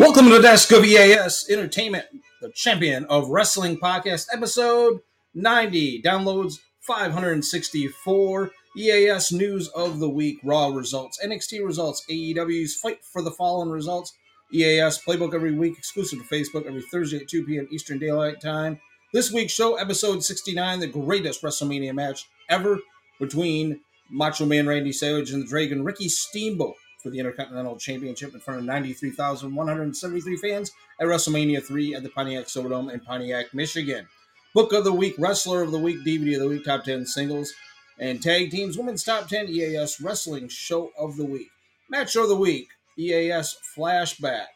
Welcome to the desk of EAS Entertainment, the champion of wrestling podcast, episode 90. Downloads 564. EAS news of the week, Raw results, NXT results, AEW's Fight for the Fallen results, EAS playbook every week, exclusive to Facebook every Thursday at 2 p.m. Eastern Daylight Time. This week's show, episode 69, the greatest WrestleMania match ever between Macho Man Randy Savage and the Dragon Ricky Steamboat for the Intercontinental Championship in front of 93,173 fans at WrestleMania 3 at the Pontiac Silverdome in Pontiac, Michigan. Book of the Week, Wrestler of the Week, DVD of the Week, Top 10 Singles, and Tag Teams Women's Top 10 EAS Wrestling Show of the Week. Match of the Week, EAS Flashback,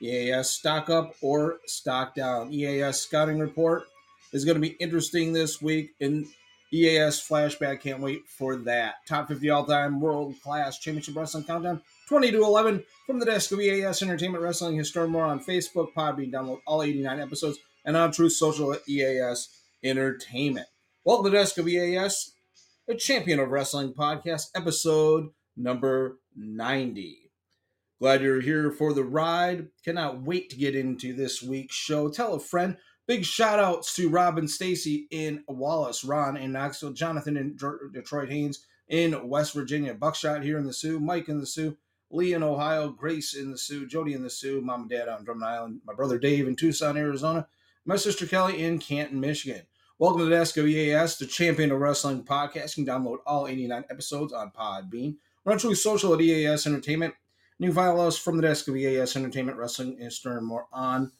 EAS Stock Up or Stock Down. EAS Scouting Report is going to be interesting this week in EAS Flashback. Can't wait for that. Top 50 all time world class championship wrestling countdown 20 to 11 from the desk of EAS Entertainment Wrestling. History more on Facebook, Podbean, download all 89 episodes, and on Truth Social at EAS Entertainment. Welcome to the desk of EAS, a champion of wrestling podcast, episode number 90. Glad you're here for the ride. Cannot wait to get into this week's show. Tell a friend. Big shout outs to Robin Stacy in Wallace, Ron in Knoxville, Jonathan in Detroit Haynes in West Virginia, Buckshot here in the Sioux, Mike in the Sioux, Lee in Ohio, Grace in the Sioux, Jody in the Sioux, mom and dad on Drummond Island, my brother Dave in Tucson, Arizona, my sister Kelly in Canton, Michigan. Welcome to the of EAS, the champion of wrestling podcast. You can download all 89 episodes on Podbean. We're on Truth Social at EAS Entertainment. You can follow us from the Desk of EAS Entertainment Wrestling and Stern more on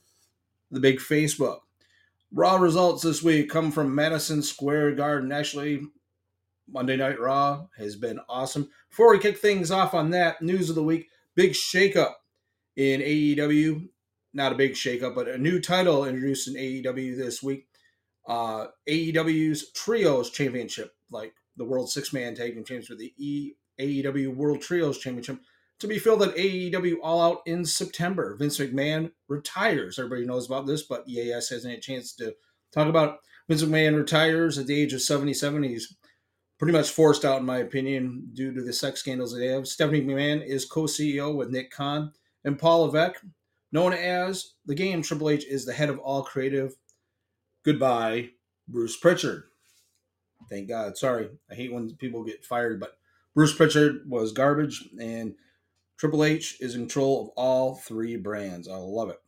the big Facebook. Raw results this week come from Madison Square Garden. Actually, Monday Night Raw has been awesome. Before we kick things off on that, news of the week big shakeup in AEW. Not a big shakeup, but a new title introduced in AEW this week. Uh, AEW's Trios Championship, like the World Six Man Tag Team Championship, the e- AEW World Trios Championship, to be filled at AEW All Out in September. Vince McMahon retires. Everybody knows about this, but EAS hasn't had a chance to talk about. Vince McMahon retires at the age of 77. He's pretty much forced out, in my opinion, due to the sex scandals that they have. Stephanie McMahon is co CEO with Nick Khan. And Paul Levesque, known as the game Triple H, is the head of all creative. Goodbye, Bruce Pritchard. Thank God. Sorry, I hate when people get fired, but Bruce Pritchard was garbage, and Triple H is in control of all three brands. I love it.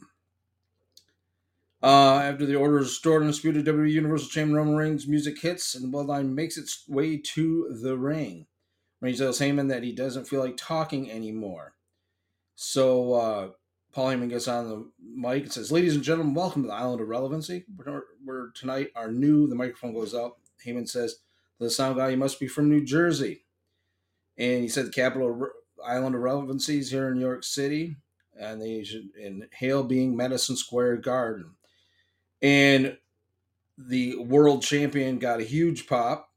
Uh, after the order is restored and disputed, WWE Universal Champion Roman Reigns music hits and the bloodline makes its way to the ring. Reigns tells Heyman that he doesn't feel like talking anymore. So uh, Paul Heyman gets on the mic and says, Ladies and gentlemen, welcome to the Island of Relevancy. We're, tonight are new. The microphone goes up. Heyman says, The sound guy, you must be from New Jersey. And he said the capital island of relevancies here in New York City, and they in Hale being Madison Square Garden. And the world champion got a huge pop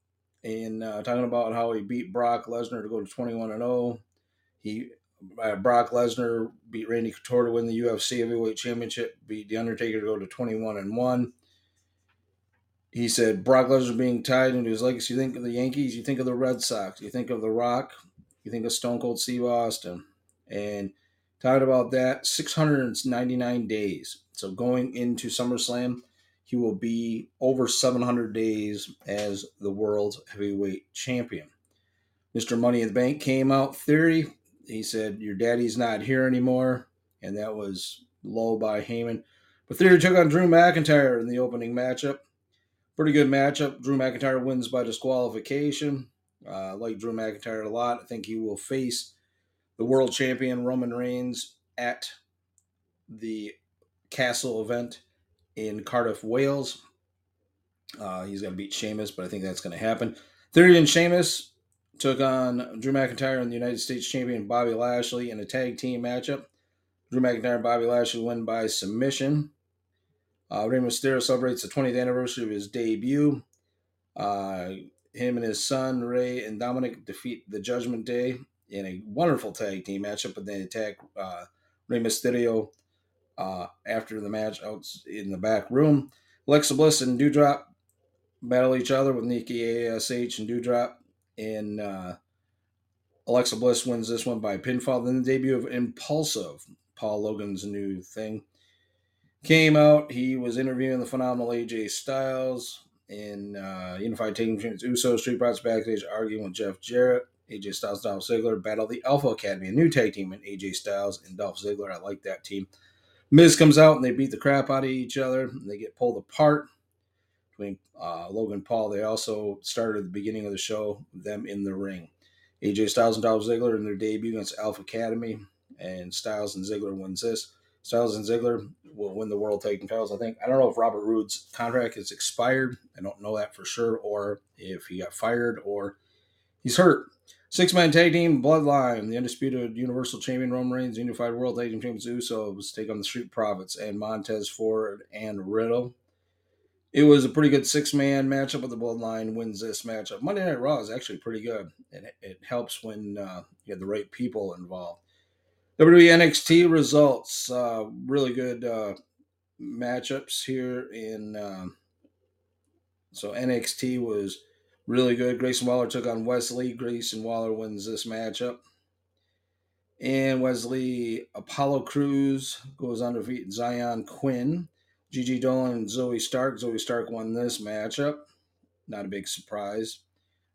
in uh, talking about how he beat Brock Lesnar to go to 21 and 0. He uh, Brock Lesnar beat Randy Couture to win the UFC Heavyweight Championship, beat The Undertaker to go to 21 and 1. He said Brock Lesnar being tied into his legacy. You think of the Yankees, you think of the Red Sox, you think of The Rock, you think of Stone Cold Steve Austin. And talked about that 699 days. So going into SummerSlam, he will be over 700 days as the world's heavyweight champion. Mr. Money in the Bank came out theory. He said, Your daddy's not here anymore. And that was low by Heyman. But Theory took on Drew McIntyre in the opening matchup. Pretty good matchup. Drew McIntyre wins by disqualification. Uh, I like Drew McIntyre a lot. I think he will face the world champion Roman Reigns at the Castle event in Cardiff, Wales. Uh, he's going to beat Sheamus, but I think that's going to happen. Theory and Sheamus took on Drew McIntyre and the United States champion Bobby Lashley in a tag team matchup. Drew McIntyre and Bobby Lashley win by submission. Uh, Rey Mysterio celebrates the 20th anniversary of his debut. Uh, him and his son Rey and Dominic defeat the Judgment Day in a wonderful tag team matchup, but they attack uh, Rey Mysterio uh, after the match out in the back room. Alexa Bliss and Doudrop battle each other with Nikki Ash and Doudrop, and uh, Alexa Bliss wins this one by pinfall. Then the debut of Impaulsive Paul Logan's new thing. Came out, he was interviewing the phenomenal AJ Styles in uh, Unified Team Champions Uso Street Profits backstage, arguing with Jeff Jarrett. AJ Styles, and Dolph Ziggler battle the Alpha Academy, a new tag team, and AJ Styles and Dolph Ziggler. I like that team. Miz comes out and they beat the crap out of each other. They get pulled apart between uh, Logan Paul. They also started at the beginning of the show, them in the ring. AJ Styles and Dolph Ziggler in their debut against Alpha Academy, and Styles and Ziggler wins this. Styles and Ziggler will win the World Tag Team titles. I think I don't know if Robert Roode's contract is expired. I don't know that for sure, or if he got fired or he's hurt. Six man tag team Bloodline, the undisputed Universal Champion Roman Reigns, Unified World Tag Team Champions Usos take on the Street Profits and Montez Ford and Riddle. It was a pretty good six man matchup, but the Bloodline wins this matchup. Monday Night Raw is actually pretty good. It, it helps when uh, you have the right people involved. WWE NXT results. Uh, really good uh, matchups here in. Um, so NXT was really good. Grayson Waller took on Wes Lee. Grayson Waller wins this matchup. And Wes Lee Apollo Crews goes on to defeat Xyon Quinn. Gigi Dolin and Zoey Stark. Zoey Stark won this matchup. Not a big surprise.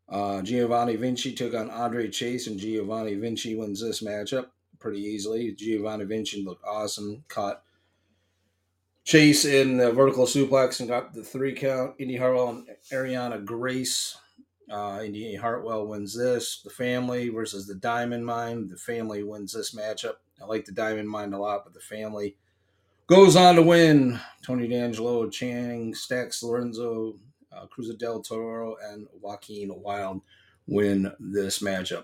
Uh, Giovanni Vinci took on Andre Chase, and Giovanni Vinci wins this matchup pretty easily. Giovanni Vinci looked awesome. Caught Chase in the vertical suplex and got the three count. Indi Hartwell and Arianna Grace. Uh, Indi Hartwell wins this. The family versus the Diamond Mine. The family wins this matchup. I like the Diamond Mine a lot, but the family goes on to win. Tony D'Angelo, Channing, Stacks Lorenzo, uh, Cruz del Toro, and Joaquin Wilde win this matchup.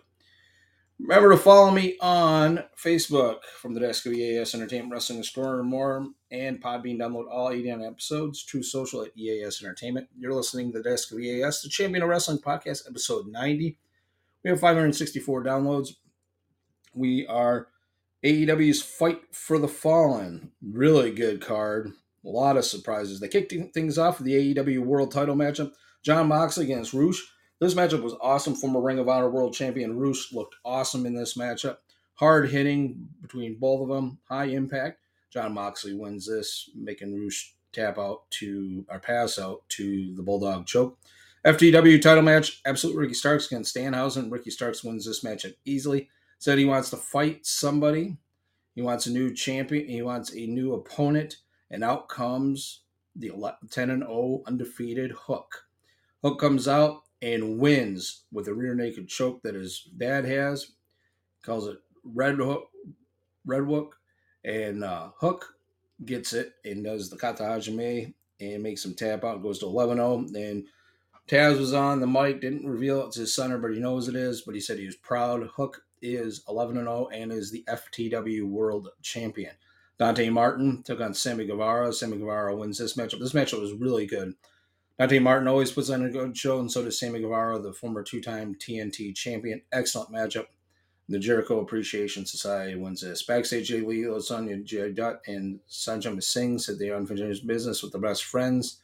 Remember to follow me on Facebook from the desk of EAS Entertainment Wrestling Explorer and more, and Podbean. Download all 89 episodes. Truth Social at EAS Entertainment. You're listening to the desk of EAS, the Champion of Wrestling podcast, episode 90. We have 564 downloads. We are AEW's Fight for the Fallen. Really good card. A lot of surprises. They kicked things off with the AEW World Title matchup. Jon Moxley against Rush. This matchup was awesome. Former Ring of Honor World Champion Rush looked awesome in this matchup. Hard hitting between both of them, high impact. Jon Moxley wins this, making Rush tap out to or pass out to the Bulldog choke. FTW title match, Absolute Ricky Starks against Danhausen. Ricky Starks wins this matchup easily. Said he wants to fight somebody. He wants a new champion. He wants a new opponent. And out comes the 10 and 0 undefeated Hook. Hook comes out, and wins with a rear naked choke that his dad has. Calls it red hook, red hook, and uh, Hook gets it and does the kata hajime and makes him tap out. Goes to 11-0. And Taz was on the mic, didn't reveal it's his son, but he knows it is. But he said he was proud. Hook is 11-0 and is the FTW World Champion. Dante Martin took on Sammy Guevara. Sammy Guevara wins this matchup. This matchup was really good. Dante Martin always puts on a good show, and so does Sammy Guevara, the former two time TNT champion. Excellent matchup. The Jericho Appreciation Society wins this. Backstage, Jay Leo, Sonjay Dutt, and Sanjay Singh said they are unfinished business with the best friends.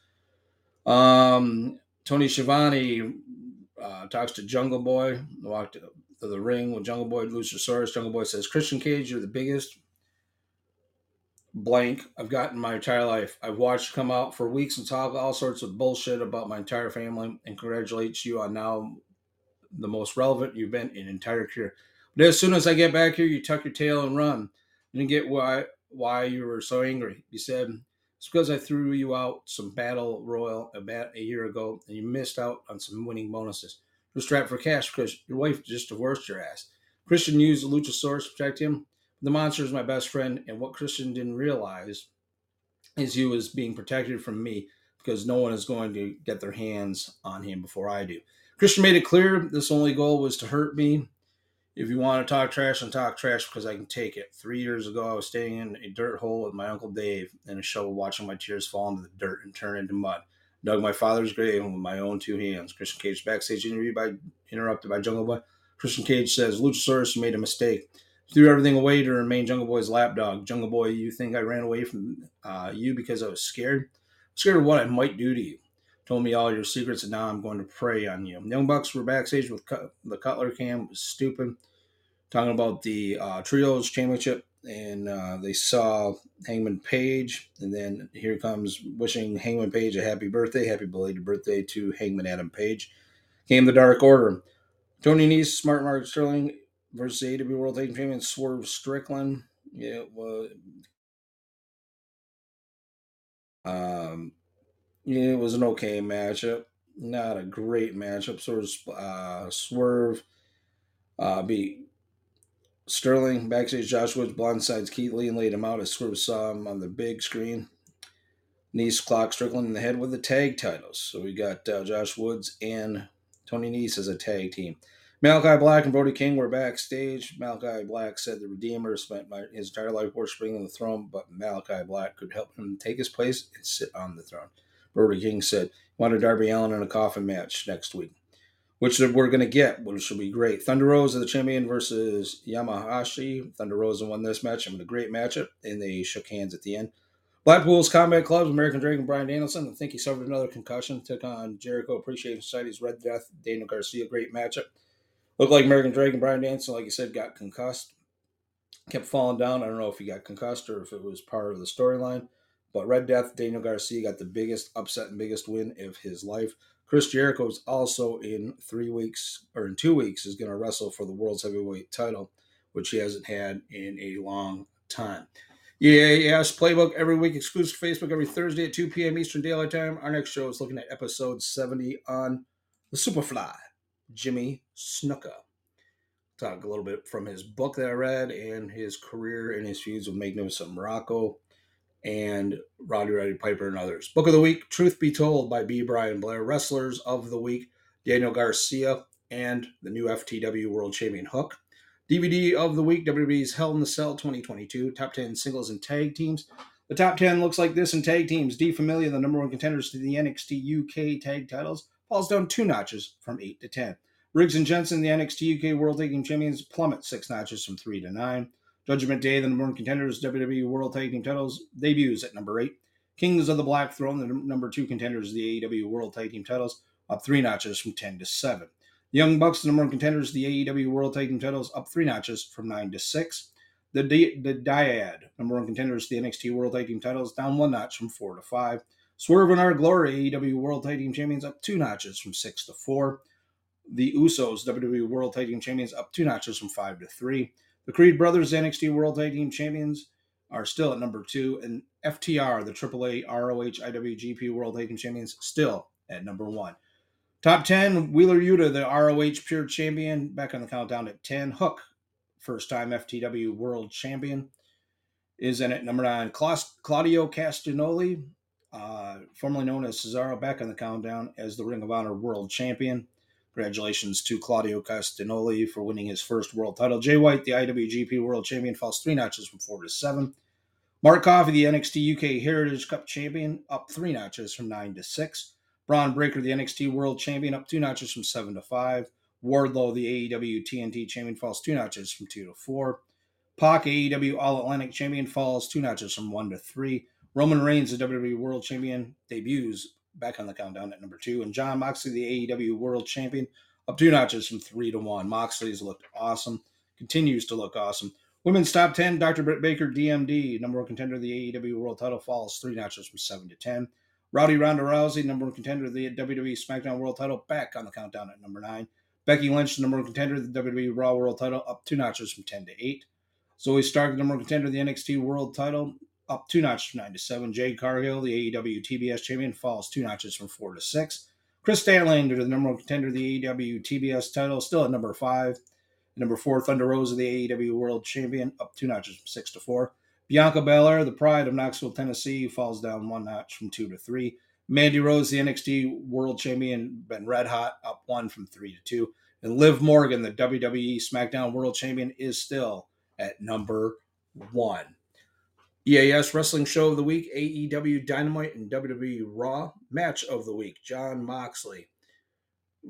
Um, Tony Schiavone uh, talks to Jungle Boy, walked to the ring with Jungle Boy, Luchasaurus. Jungle Boy says, Christian Cage, you're the biggest blank I've gotten my entire life. I've watched come out for weeks and talk all sorts of bullshit about my entire family and congratulate you on now the most relevant you've been in entire career. But as soon as I get back here, you tuck your tail and run. You didn't get why why you were so angry. You said it's because I threw you out some battle royal about a year ago and you missed out on some winning bonuses. You're strapped for cash because your wife just divorced your ass. Christian used the Luchasaurus to protect him the monster is my best friend, and what Christian didn't realize is he was being protected from me because no one is going to get their hands on him before I do. Christian made it clear this only goal was to hurt me. If you want to talk trash, and talk trash because I can take it. Three years ago, I was staying in a dirt hole with my uncle Dave in a shovel, watching my tears fall into the dirt and turn into mud. Dug my father's grave with my own two hands. Christian Cage backstage interview by interrupted by Jungle Boy. Christian Cage says, Luchasaurus, you made a mistake threw everything away to remain Jungle Boy's lapdog. Jungle Boy, you think I ran away from uh, you because I was scared? scared of what I might do to you. Told me all your secrets, and now I'm going to prey on you. Young Bucks were backstage with the Cutler cam. was stupid. Talking about the uh, Trios Championship. and uh, they saw Hangman Page, and then here comes wishing Hangman Page a happy birthday, happy belated birthday to Hangman Adam Page. Came the Dark Order. Tony Nese, Smart Mark Sterling versus AEW World Tag Champion Swerve Strickland. It was. Um, it was an okay matchup. Not a great matchup. Sort of uh, Swerve uh, beat Sterling backstage. Josh Woods blindsides Keith Lee and laid him out as Swerve saw him on the big screen. Nese clock Strickland in the head with the tag titles. So we got uh, Josh Woods and Tony Nese as a tag team. Malachi Black and Brody King were backstage. Malachi Black said the Redeemer spent his entire life worshiping the throne, but Malachi Black could help him take his place and sit on the throne. Brody King said, wanted Darby Allin in a coffin match next week, which we're going to get, which will be great. Thunder Rosa, the champion, versus Yamashita. Thunder Rosa won this match. I mean, a great matchup, and they shook hands at the end. Blackpool's Combat Clubs, American Dragon, Bryan Danielson. I think he suffered another concussion. Took on Jericho Appreciation Society's Red Death, Daniel Garcia. Great matchup. Looked like American Dragon, Bryan Danielson, like you said, got concussed. Kept falling down. I don't know if he got concussed or if it was part of the storyline. But Red Death, Daniel Garcia got the biggest upset and biggest win of his life. Chris Jericho is also in three weeks or in two weeks is going to wrestle for the world's heavyweight title, which he hasn't had in a long time. Yes, playbook every week, exclusive Facebook every Thursday at 2 p.m. Eastern Daylight Time. Our next show is looking at episode 70 on the Superfly. Jimmy Snuka. Talk a little bit from his book that I read and his career and his feuds with Magnificent Muraco and Roddy Roddy Piper and others. Book of the Week, Truth Be Told by B. Brian Blair. Wrestlers of the Week, Daniel Garcia and the new FTW World Champion Hook. DVD of the Week, WWE's Hell in the Cell 2022. Top 10 singles and tag teams. The top 10 looks like this in tag teams. D Familia, the number one contenders to the NXT UK tag titles falls down two notches from 8 to 10. Briggs and Jensen, the NXT UK World Tag Team Champions, plummet six notches from 3 to 9. Judgment Day, the number one contenders, WWE World Tag Team titles, debuts at number 8. Kings of the Black Throne, the number two contenders, the AEW World Tag Team titles, up three notches from 10 to 7. The Young Bucks, the number one contenders, the AEW World Tag Team titles, up three notches from 9 to 6. The, the Dyad, number one contenders, the NXT World Tag Team titles, down one notch from 4 to 5. Swerve in Our Glory, AEW World Tag Team Champions, up two notches from six to four. The Usos, WWE World Tag Team Champions, up two notches from five to three. The Creed Brothers, NXT World Tag Team Champions, are still at number two. And FTR, the AAA ROH IWGP World Tag Team Champions, still at number one. Top 10, Wheeler Yuta, the ROH Pure Champion, back on the countdown at 10. Hook, first time FTW World Champion, is in at number nine. Claudio Castagnoli, uh, formerly known as Cesaro, back on the countdown as the Ring of Honor World Champion. Congratulations to Claudio Castagnoli for winning his first world title. Jay White, the IWGP World Champion, falls three notches from four to seven. Mark Coffey, the NXT UK Heritage Cup Champion, up three notches from nine to six. Bron Breakker, the NXT World Champion, up two notches from seven to five. Wardlow, the AEW TNT Champion, falls two notches from two to four. Pac, AEW All Atlantic Champion, falls two notches from one to three. Roman Reigns, the WWE World Champion, debuts back on the countdown at number two. And Jon Moxley, the AEW World Champion, up two notches from three to one. Moxley's looked awesome, continues to look awesome. Women's top 10, Dr. Britt Baker, DMD, number one contender of the AEW World title, falls three notches from seven to 10. Rowdy Ronda Rousey, number one contender of the WWE SmackDown World title, back on the countdown at number nine. Becky Lynch, number one contender of the WWE Raw World title, up two notches from 10 to 8. Zoey Stark, number one contender of the NXT World title, up two notches from nine to seven. Jade Cargill, the AEW TBS champion, falls two notches from four to six. Kris Statlander, the number one contender of the AEW TBS title, still at number five. Number four, Thunder Rosa, the AEW World Champion, up two notches from six to four. Bianca Belair, the Pride of Knoxville, Tennessee, falls down one notch from two to three. Mandy Rose, the NXT World Champion, been red hot, up one from three to two. And Liv Morgan, the WWE SmackDown World Champion, is still at number one. EAS Wrestling Show of the Week, AEW Dynamite and WWE Raw Match of the Week, Jon Moxley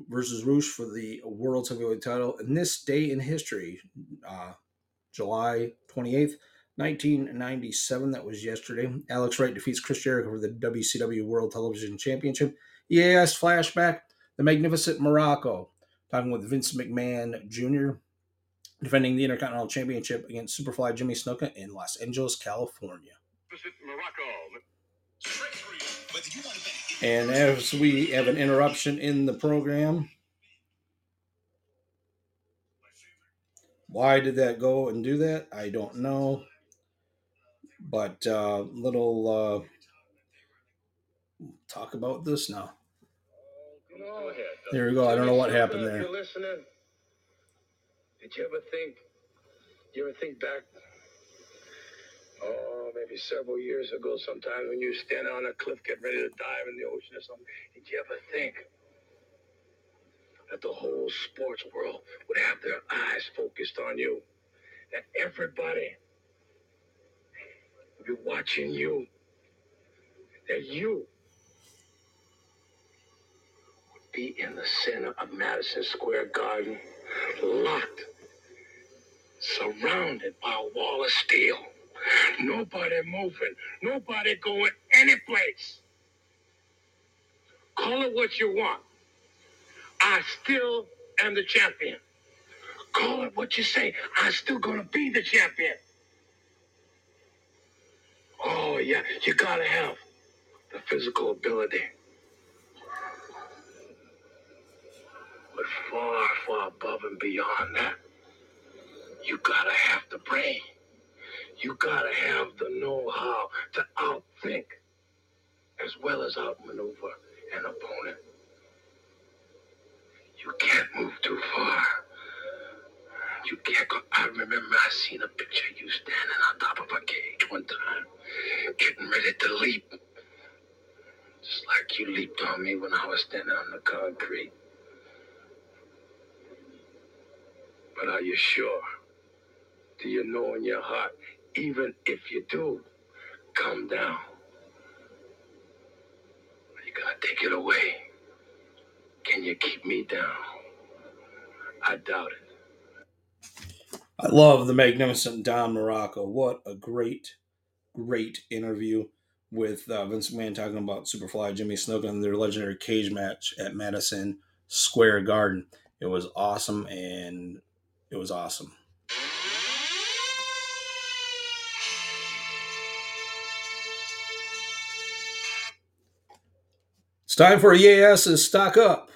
versus Rush for the World Heavyweight title. And this day in history, uh, July 28th, 1997, that was yesterday, Alex Wright defeats Chris Jericho for the WCW World Television Championship. EAS Flashback, The Magnificent Muraco, talking with Vince McMahon Jr., defending the Intercontinental Championship against Superfly Jimmy Snuka in Los Angeles, California. And as we have an interruption in the program, why did that go and do that? I don't know. But uh, little uh, talk about this now. There we go. I don't know what happened there. Did you ever think? You ever think back? Oh, maybe several years ago, sometime when you were standing on a cliff, getting ready to dive in the ocean or something. Did you ever think that the whole sports world would have their eyes focused on you? That everybody would be watching you? That you would be in the center of Madison Square Garden, locked, surrounded by a wall of steel. Nobody moving, nobody going anyplace. Call it what you want. I still am the champion. Call it what you say. I'm still gonna be the champion. Oh yeah, you gotta have the physical ability. But far, far above and beyond that, you gotta have the brain. You gotta have the know-how to outthink as well as outmaneuver an opponent. You can't move too far. You can't go. I remember I seen a picture of you standing on top of a cage one time, getting ready to leap. Just like you leaped on me when I was standing on the concrete. But are you sure? Do you know in your heart, even if you do come down, you gonna take it away? Can you keep me down? I doubt it. I love the magnificent Don Muraco. What a great, great interview with uh, Vince McMahon talking about Superfly Jimmy Snuka and their legendary cage match at Madison Square Garden. It was awesome and it was awesome. It's time for EAS's stock up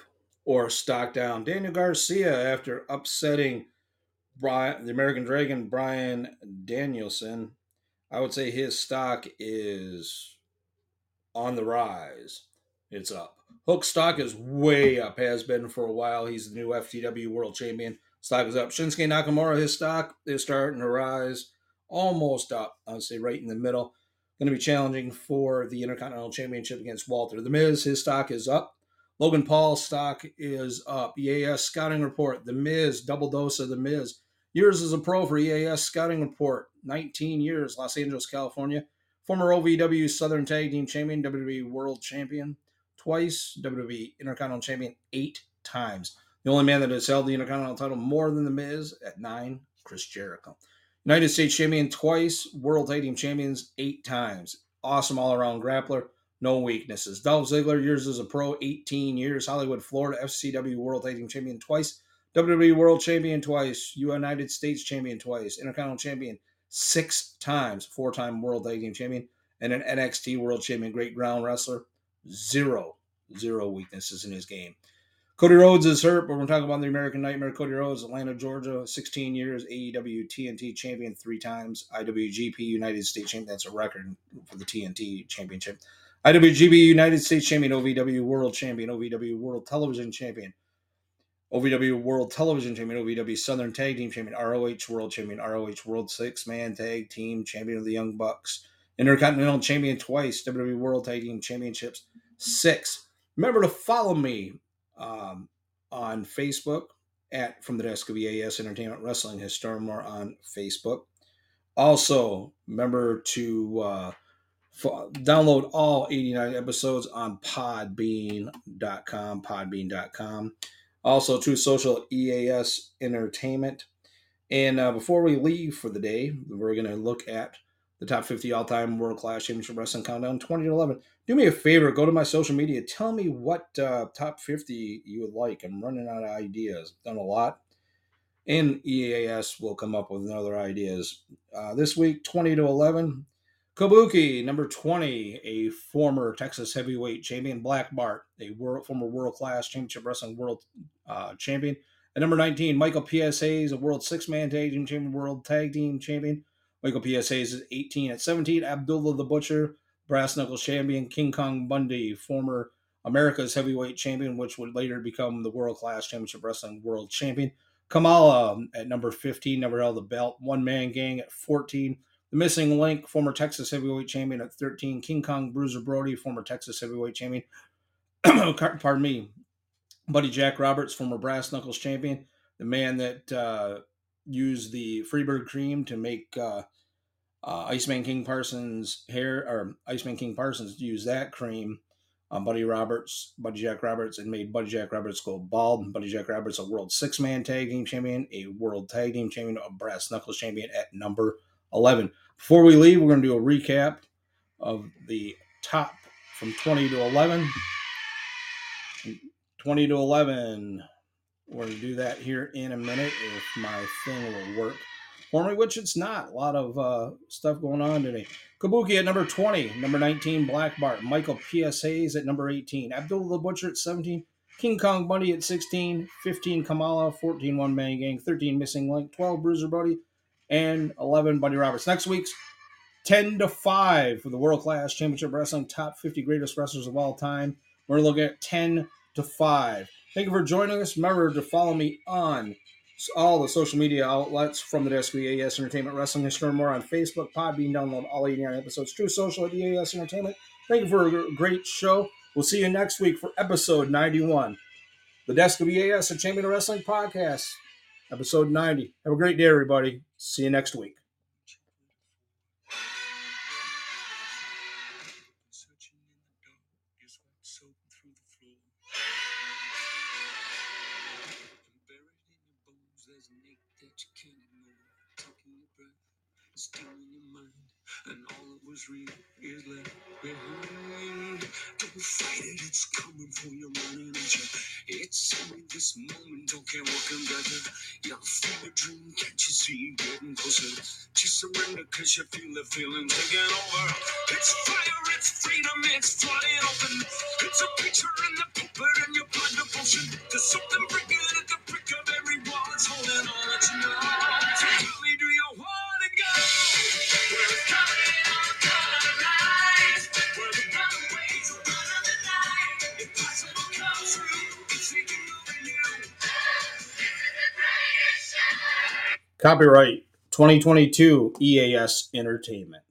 or stock down. Daniel Garcia, after upsetting Brian, the American Dragon Bryan Danielson, I would say his stock is on the rise. It's up. Hook stock is way up, has been for a while. He's the new FTW World Champion. Stock is up. Shinsuke Nakamura, his stock is starting to rise, almost up. I would say right in the middle. Going to be challenging for the Intercontinental Championship against Walter. The Miz, his stock is up. Logan Paul's stock is up. EAS scouting report. The Miz, double dose of the Miz. Years as a pro for EAS scouting report. 19 years, Los Angeles, California. Former OVW Southern Tag Team Champion, WWE World Champion twice, WWE Intercontinental Champion eight times. The only man that has held the Intercontinental title more than The Miz at nine, Chris Jericho. United States Champion twice, World Tag Team Champions eight times. Awesome all around grappler, no weaknesses. Dolph Ziggler, years as a pro, 18 years. Hollywood, Florida, FCW World Tag Team Champion twice. WWE World Champion twice. United States Champion twice. Intercontinental Champion six times. Four time World Tag Team Champion. And an NXT World Champion, great ground wrestler. Zero, zero weaknesses in his game. Cody Rhodes is hurt, but we're talking about the American Nightmare. Cody Rhodes, Atlanta, Georgia, 16 years, AEW TNT champion three times, IWGP United States champion. That's a record for the TNT championship. IWGP United States champion, OVW World champion, OVW World Television champion, OVW World Television champion, OVW Southern Tag Team champion, ROH World champion, ROH World Six Man Tag Team champion of the Young Bucks, Intercontinental champion twice, WWE World Tag Team championships six. Remember to follow me um, on Facebook at From the Desk of EAS Entertainment Wrestling Historimore on Facebook. Also, remember to uh, f- download all 89 episodes on podbean.com, podbean.com. Also, to social EAS Entertainment. And uh, before we leave for the day, we're going to look at the top 50 all time world class championship wrestling countdown 2011. Do me a favor, go to my social media. Tell me what uh, top 50 you would like. I'm running out of ideas. I've done a lot. and EAS will come up with other ideas. Uh, this week, 20 to 11, Kabuki, number 20, a former Texas heavyweight champion, Black Bart, a world, former world class championship wrestling world uh, champion. At number 19, Michael P.S. Hayes, a world six man tag team champion, world tag team champion. Michael P.S. Hayes is 18. At 17, Abdullah the Butcher, brass knuckles champion, King Kong Bundy, former America's heavyweight champion, which would later become the world class championship wrestling world champion. Kamala um, at number 15, never held the belt. One man gang at 14. The missing link, former Texas heavyweight champion at 13. King Kong Bruiser Brody, former Texas heavyweight champion. Pardon me. Buddy Jack Roberts, former brass knuckles champion. The man that uh, used the Freebird cream to make uh, uh, Iceman King Parsons hair, or Iceman King Parsons used that cream um, Buddy Roberts, Buddy Jack Roberts, and made Buddy Jack Roberts go bald. Buddy Jack Roberts, a world six man tag team champion, a world tag team champion, a brass knuckles champion at number 11. Before we leave, we're going to do a recap of the top from 20 to 11. 20 to 11. We're going to do that here in a minute if my thing will work me, which it's not. A lot of uh, stuff going on today. Kabuki at number 20, number 19, Black Bart, Michael P.S. Hayes at number 18, Abdullah the Butcher at 17, King Kong Bundy at 16, 15, Kamala, 14, One Man Gang, 13, Missing Link, 12, Bruiser Buddy, and 11, Buddy Roberts. Next week's 10 to 5 for the World Class Championship Wrestling Top 50 Greatest Wrestlers of All Time. We're looking at 10 to 5. Thank you for joining us. Remember to follow me on all the social media outlets from the desk of EAS Entertainment Wrestling History more on Facebook, Podbean, download all 89 episodes, Truth Social at EAS Entertainment. Thank you for a great show. We'll see you next week for episode 91. The Desk of EAS Entertainment Wrestling Podcast, episode 90. Have a great day, everybody. See you next week. Real is left behind. Don't fight it, it's coming for your money, nature. It's only this moment, don't care what can gather. You'll feel a dream, can't you see? Getting closer. Just surrender, cause you feel the feeling taking over. It's fire, it's freedom, it's flying open. It's a picture in the paper and your blood devotion. There's something bigger at the brick of every wall. It's holding on to you. Copyright 2022 EAS Entertainment.